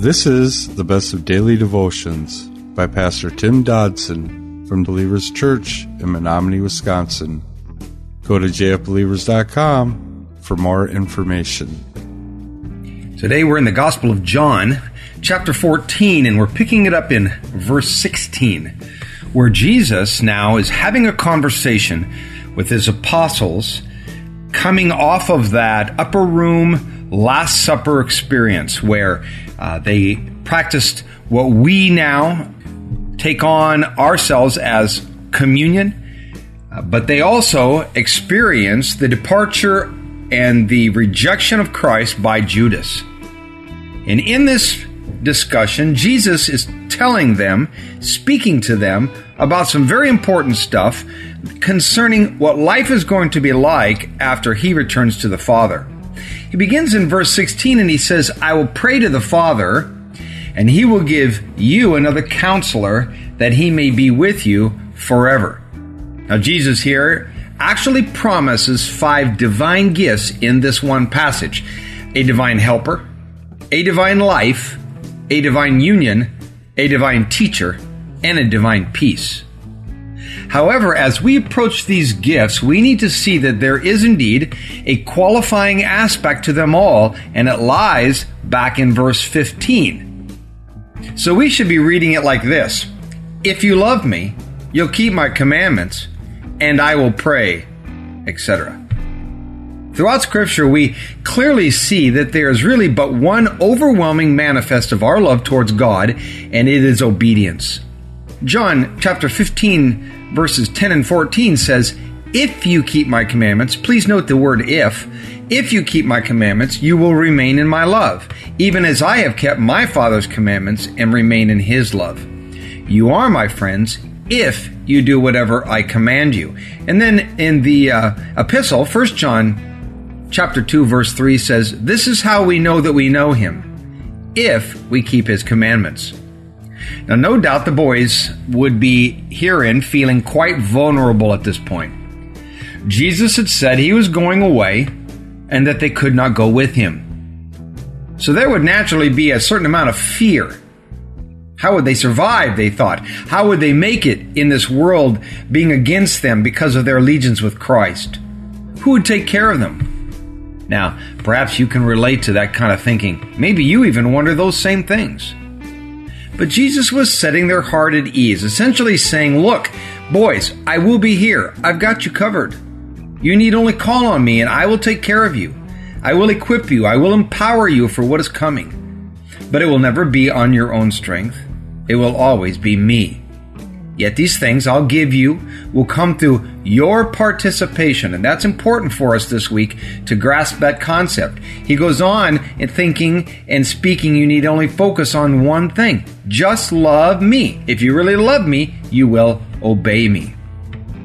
This is the best of daily devotions by Pastor Tim Dodson from Believers Church in Menomonie, Wisconsin. Go to jfbelievers.com for more information. Today we're in the Gospel of John, chapter 14, and we're picking it up in verse 16, where Jesus now is having a conversation with his apostles coming off of that upper room Last Supper experience where uh, they practiced what we now take on ourselves as communion, uh, but they also experienced the departure and the rejection of Christ by Judas. And in this discussion, Jesus is telling them, speaking to them about some very important stuff concerning what life is going to be like after he returns to the Father. He begins in verse 16 and he says, I will pray to the Father, and he will give you another counselor that he may be with you forever. Now, Jesus here actually promises five divine gifts in this one passage a divine helper, a divine life, a divine union, a divine teacher, and a divine peace. However, as we approach these gifts, we need to see that there is indeed a qualifying aspect to them all, and it lies back in verse 15. So we should be reading it like this If you love me, you'll keep my commandments, and I will pray, etc. Throughout Scripture, we clearly see that there is really but one overwhelming manifest of our love towards God, and it is obedience. John chapter 15, verses 10 and 14 says, If you keep my commandments, please note the word if, if you keep my commandments, you will remain in my love, even as I have kept my Father's commandments and remain in his love. You are my friends if you do whatever I command you. And then in the uh, epistle, 1 John chapter 2 verse 3 says, "This is how we know that we know him, if we keep his commandments." Now, no doubt the boys would be herein feeling quite vulnerable at this point. Jesus had said he was going away and that they could not go with him. So there would naturally be a certain amount of fear. How would they survive, they thought? How would they make it in this world being against them because of their allegiance with Christ? Who would take care of them? Now, perhaps you can relate to that kind of thinking. Maybe you even wonder those same things. But Jesus was setting their heart at ease, essentially saying, Look, boys, I will be here. I've got you covered. You need only call on me, and I will take care of you. I will equip you. I will empower you for what is coming. But it will never be on your own strength. It will always be me. Yet these things I'll give you will come through your participation. And that's important for us this week to grasp that concept. He goes on in thinking and speaking, you need only focus on one thing. Just love me. If you really love me, you will obey me.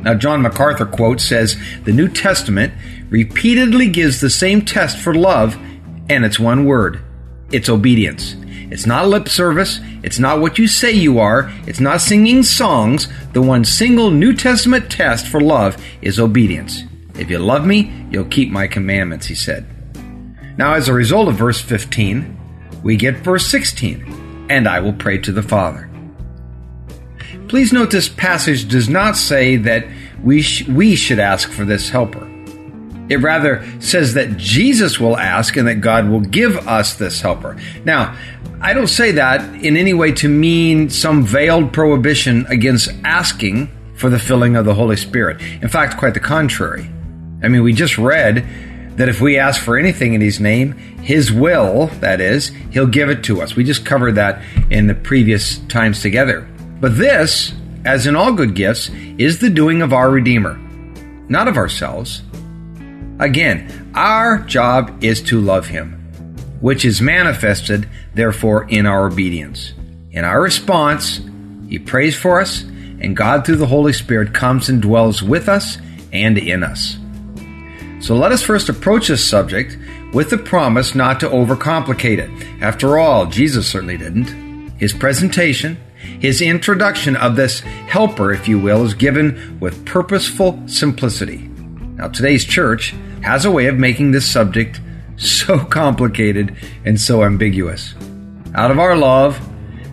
Now, John MacArthur quote says, the New Testament repeatedly gives the same test for love, and it's one word. It's obedience. It's not lip service. It's not what you say you are. It's not singing songs. The one single New Testament test for love is obedience. If you love me, you'll keep my commandments, he said. Now, as a result of verse 15, we get verse 16, and I will pray to the Father. Please note this passage does not say that we, sh- we should ask for this helper. It rather says that Jesus will ask and that God will give us this helper. Now, I don't say that in any way to mean some veiled prohibition against asking for the filling of the Holy Spirit. In fact, quite the contrary. I mean, we just read that if we ask for anything in His name, His will, that is, He'll give it to us. We just covered that in the previous times together. But this, as in all good gifts, is the doing of our Redeemer, not of ourselves. Again, our job is to love Him, which is manifested, therefore, in our obedience. In our response, He prays for us, and God, through the Holy Spirit, comes and dwells with us and in us. So let us first approach this subject with the promise not to overcomplicate it. After all, Jesus certainly didn't. His presentation, his introduction of this helper, if you will, is given with purposeful simplicity. Now, today's church has a way of making this subject so complicated and so ambiguous. out of our love,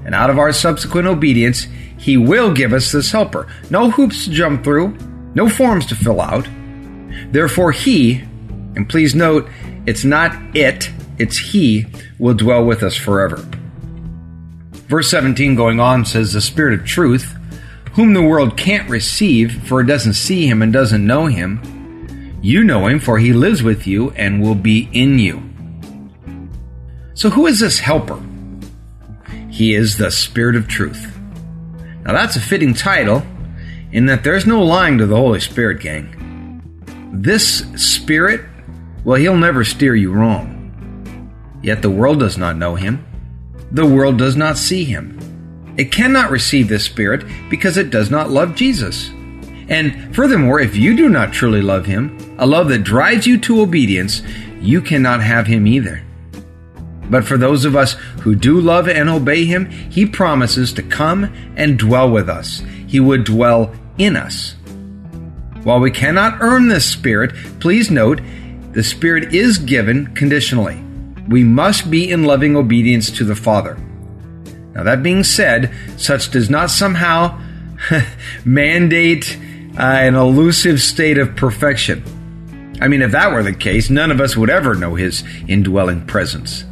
and out of our subsequent obedience, He will give us this helper. No hoops to jump through, no forms to fill out. Therefore, He, and please note, it's not it, it's He, will dwell with us forever. Verse 17 going on says, The Spirit of truth, whom the world can't receive, for it doesn't see Him and doesn't know Him. You know Him, for He lives with you and will be in you. So, who is this helper? He is the Spirit of truth. Now, that's a fitting title in that there's no lying to the Holy Spirit, gang. This Spirit, well, He'll never steer you wrong. Yet the world does not know Him, the world does not see Him. It cannot receive this Spirit because it does not love Jesus. And furthermore, if you do not truly love Him, a love that drives you to obedience, you cannot have Him either. But for those of us who do love and obey Him, He promises to come and dwell with us. He would dwell in us. While we cannot earn this Spirit, please note the Spirit is given conditionally. We must be in loving obedience to the Father. Now, that being said, such does not somehow mandate Uh, an elusive state of perfection. I mean, if that were the case, none of us would ever know His indwelling presence.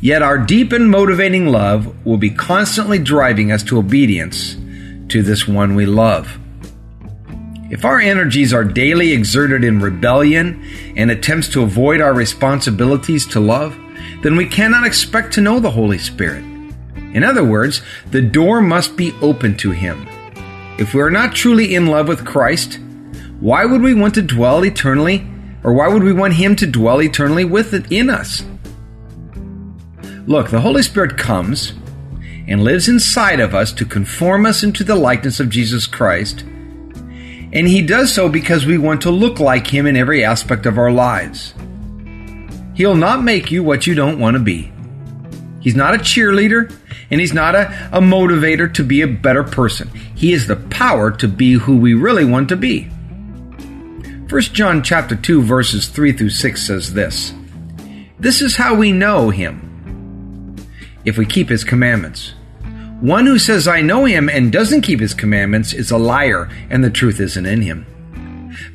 Yet our deep and motivating love will be constantly driving us to obedience to this one we love. If our energies are daily exerted in rebellion and attempts to avoid our responsibilities to love, then we cannot expect to know the Holy Spirit. In other words, the door must be open to Him. If we are not truly in love with Christ, why would we want to dwell eternally, or why would we want Him to dwell eternally within us? Look, the Holy Spirit comes and lives inside of us to conform us into the likeness of Jesus Christ. And He does so because we want to look like Him in every aspect of our lives. He'll not make you what you don't want to be. He's not a cheerleader and He's not a, a motivator to be a better person. He is the power to be who we really want to be. 1 John chapter 2 verses 3 through 6 says this. This is how we know him if we keep his commandments. One who says, I know him and doesn't keep his commandments is a liar, and the truth isn't in him.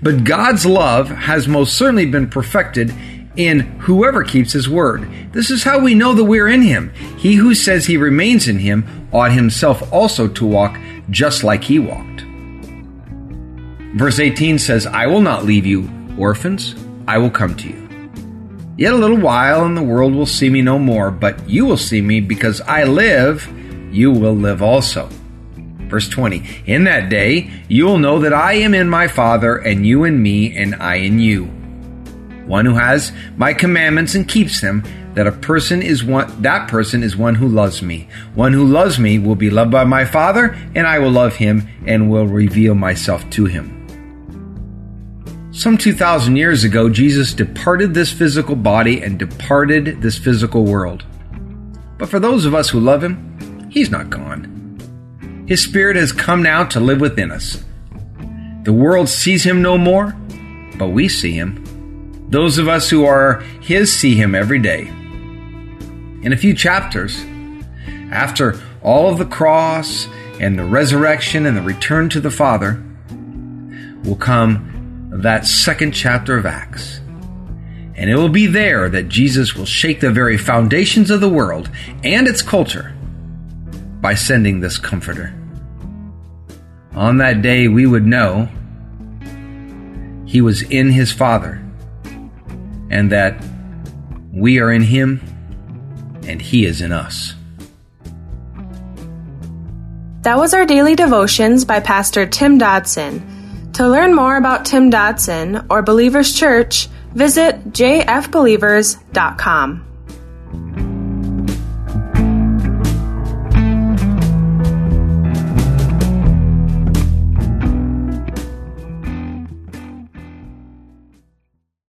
But God's love has most certainly been perfected in whoever keeps his word. This is how we know that we're in him. He who says he remains in him ought himself also to walk just like he walked. Verse 18 says, I will not leave you orphans, I will come to you. Yet a little while, and the world will see me no more, but you will see me because I live, you will live also. Verse 20 In that day you will know that I am in my Father, and you in me, and I in you. One who has my commandments and keeps them, that a person is one that person is one who loves me. One who loves me will be loved by my Father, and I will love him and will reveal myself to him. Some 2,000 years ago, Jesus departed this physical body and departed this physical world. But for those of us who love Him, He's not gone. His Spirit has come now to live within us. The world sees Him no more, but we see Him. Those of us who are His see Him every day. In a few chapters, after all of the cross and the resurrection and the return to the Father, will come that second chapter of Acts. And it will be there that Jesus will shake the very foundations of the world and its culture by sending this Comforter. On that day, we would know He was in His Father and that we are in Him and He is in us. That was our daily devotions by Pastor Tim Dodson. To learn more about Tim Dodson or Believers Church, visit jfbelievers.com.